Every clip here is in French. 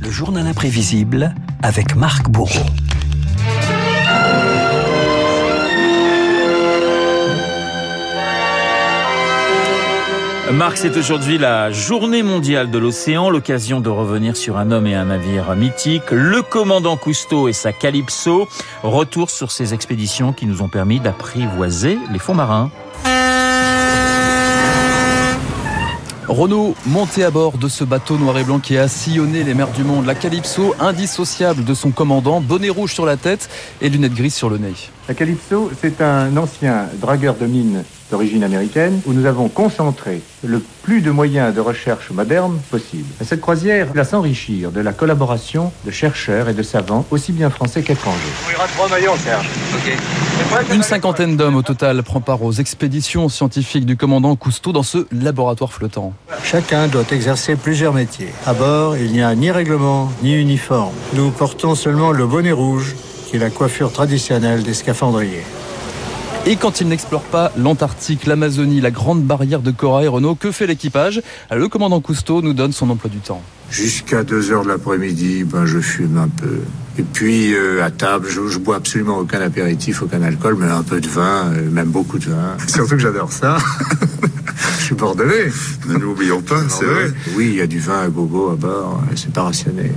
Le journal imprévisible avec Marc Bourreau. Marc, c'est aujourd'hui la journée mondiale de l'océan, l'occasion de revenir sur un homme et un navire mythique, le commandant Cousteau et sa Calypso. Retour sur ces expéditions qui nous ont permis d'apprivoiser les fonds marins. Renault monté à bord de ce bateau noir et blanc qui a sillonné les mers du monde, la Calypso, indissociable de son commandant, bonnet rouge sur la tête et lunettes grises sur le nez. La Calypso, c'est un ancien dragueur de mines d'origine américaine où nous avons concentré le plus de moyens de recherche modernes possible. Cette croisière va s'enrichir de la collaboration de chercheurs et de savants, aussi bien français qu'étrangers. Une cinquantaine d'hommes au total prend part aux expéditions scientifiques du commandant Cousteau dans ce laboratoire flottant. Chacun doit exercer plusieurs métiers. À bord, il n'y a ni règlement ni uniforme. Nous portons seulement le bonnet rouge, qui est la coiffure traditionnelle des scaphandriers. Et quand il n'explore pas l'Antarctique, l'Amazonie, la grande barrière de corail, Renault, que fait l'équipage? Le commandant Cousteau nous donne son emploi du temps. Jusqu'à 2 heures de l'après-midi, ben, je fume un peu. Et puis, euh, à table, je, je bois absolument aucun apéritif, aucun alcool, mais un peu de vin, euh, même beaucoup de vin. Surtout que j'adore ça. je suis bordelais. Ne l'oublions pas, c'est vrai. Oui, il y a du vin à gogo à bord, et c'est pas rationné.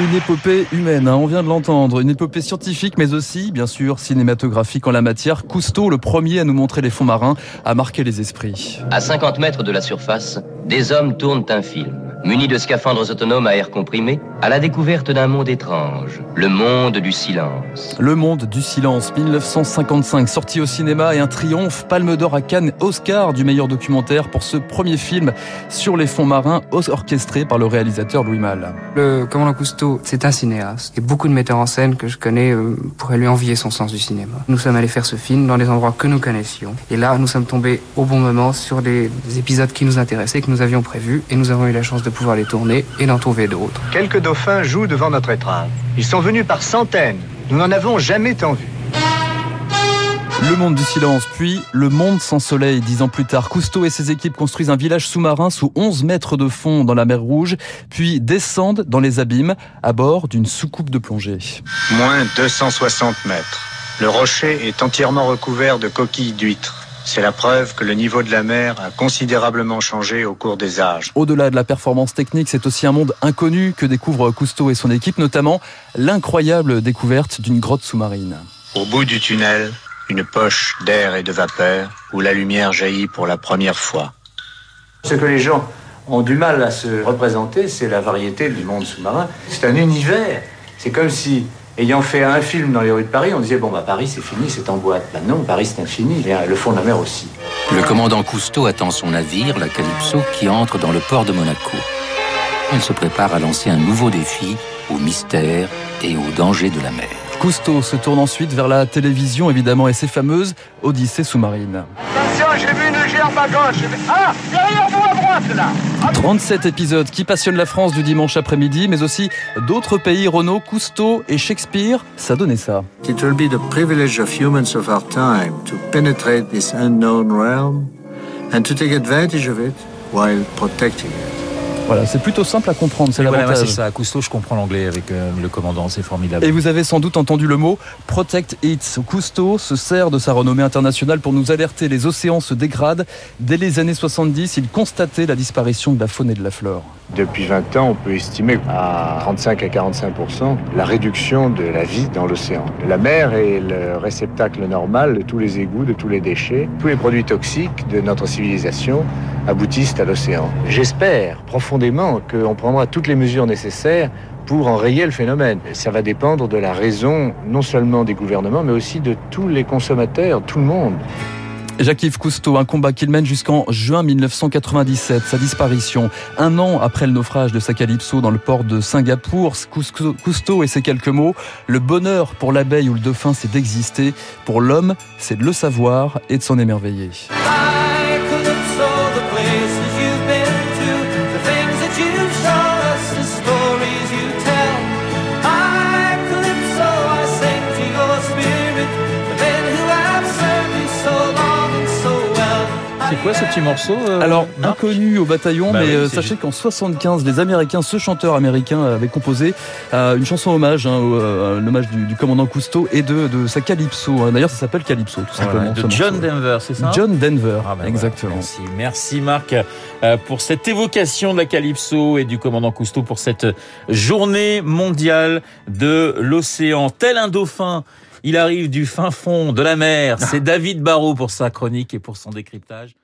Une épopée humaine, hein, on vient de l'entendre, une épopée scientifique mais aussi, bien sûr, cinématographique en la matière. Cousteau, le premier à nous montrer les fonds marins, a marqué les esprits. À 50 mètres de la surface, des hommes tournent un film, munis de scaphandres autonomes à air comprimé, à la découverte d'un monde étrange, le monde du silence. Le monde du silence, 1955, sorti au cinéma et un triomphe, Palme d'Or à Cannes, Oscar du meilleur documentaire pour ce premier film sur les fonds marins, orchestré par le réalisateur Louis Malle. Le commandant Cousteau, c'est un cinéaste. Et beaucoup de metteurs en scène que je connais euh, pourraient lui envier son sens du cinéma. Nous sommes allés faire ce film dans des endroits que nous connaissions. Et là, nous sommes tombés au bon moment sur des, des épisodes qui nous intéressaient, que nous avions prévus. Et nous avons eu la chance de pouvoir les tourner et d'en trouver d'autres. Quelques dauphins jouent devant notre étrave. Ils sont venus par centaines. Nous n'en avons jamais tant vu. Le monde du silence, puis le monde sans soleil. Dix ans plus tard, Cousteau et ses équipes construisent un village sous-marin sous 11 mètres de fond dans la mer Rouge, puis descendent dans les abîmes à bord d'une soucoupe de plongée. Moins 260 mètres. Le rocher est entièrement recouvert de coquilles d'huîtres. C'est la preuve que le niveau de la mer a considérablement changé au cours des âges. Au-delà de la performance technique, c'est aussi un monde inconnu que découvrent Cousteau et son équipe, notamment l'incroyable découverte d'une grotte sous-marine. Au bout du tunnel, une poche d'air et de vapeur où la lumière jaillit pour la première fois. Ce que les gens ont du mal à se représenter, c'est la variété du monde sous-marin. C'est un univers. C'est comme si, ayant fait un film dans les rues de Paris, on disait bon bah Paris c'est fini, c'est en boîte. Ben non, Paris c'est infini, et le fond de la mer aussi. Le commandant Cousteau attend son navire, la Calypso, qui entre dans le port de Monaco. Il se prépare à lancer un nouveau défi au mystère et au danger de la mer. Cousteau se tourne ensuite vers la télévision, évidemment, et ses fameuses Odyssées sous-marines. J'ai vu une gerbe à gauche. Ah, derrière vous à droite, là 37 épisodes qui passionnent la France du dimanche après-midi, mais aussi d'autres pays, Renault, Cousteau et Shakespeare. Ça donnait ça. It will be the privilege of humans of our time to penetrate this unknown realm and to take advantage of it while protecting it. Voilà, c'est plutôt simple à comprendre, c'est voilà, l'avantage. ouais, c'est ça. Cousteau, je comprends l'anglais avec euh, le commandant, c'est formidable. Et vous avez sans doute entendu le mot Protect It. Cousteau se sert de sa renommée internationale pour nous alerter. Les océans se dégradent. Dès les années 70, il constatait la disparition de la faune et de la flore. Depuis 20 ans, on peut estimer à 35 à 45 la réduction de la vie dans l'océan. La mer est le réceptacle normal de tous les égouts, de tous les déchets. Tous les produits toxiques de notre civilisation aboutissent à l'océan. J'espère profondément qu'on prendra toutes les mesures nécessaires pour enrayer le phénomène. Ça va dépendre de la raison non seulement des gouvernements, mais aussi de tous les consommateurs, tout le monde. Jacques-Yves Cousteau, un combat qu'il mène jusqu'en juin 1997, sa disparition. Un an après le naufrage de sa Calypso dans le port de Singapour, Cousteau Cousteau et ses quelques mots, le bonheur pour l'abeille ou le dauphin, c'est d'exister. Pour l'homme, c'est de le savoir et de s'en émerveiller. Quoi ce petit morceau euh, Alors, Marc inconnu au bataillon, Bah mais oui, euh, sachez qu'en 75, les Américains, ce chanteur américain avait composé euh, une chanson hommage, hein, au, euh, un hommage du, du commandant Cousteau et de, de sa Calypso. hein. D'ailleurs, ça s'appelle Calypso, tout simplement. Voilà, de John morceau. Denver, c'est ça? John Denver, Ah ben voilà, exactement. merci, merci Marc euh, pour cette évocation de la Calypso et du commandant Cousteau pour cette journée mondiale de l'océan. Tel un dauphin, il arrive du fin fond de la mer. C'est David Barrault pour sa chronique et pour son décryptage.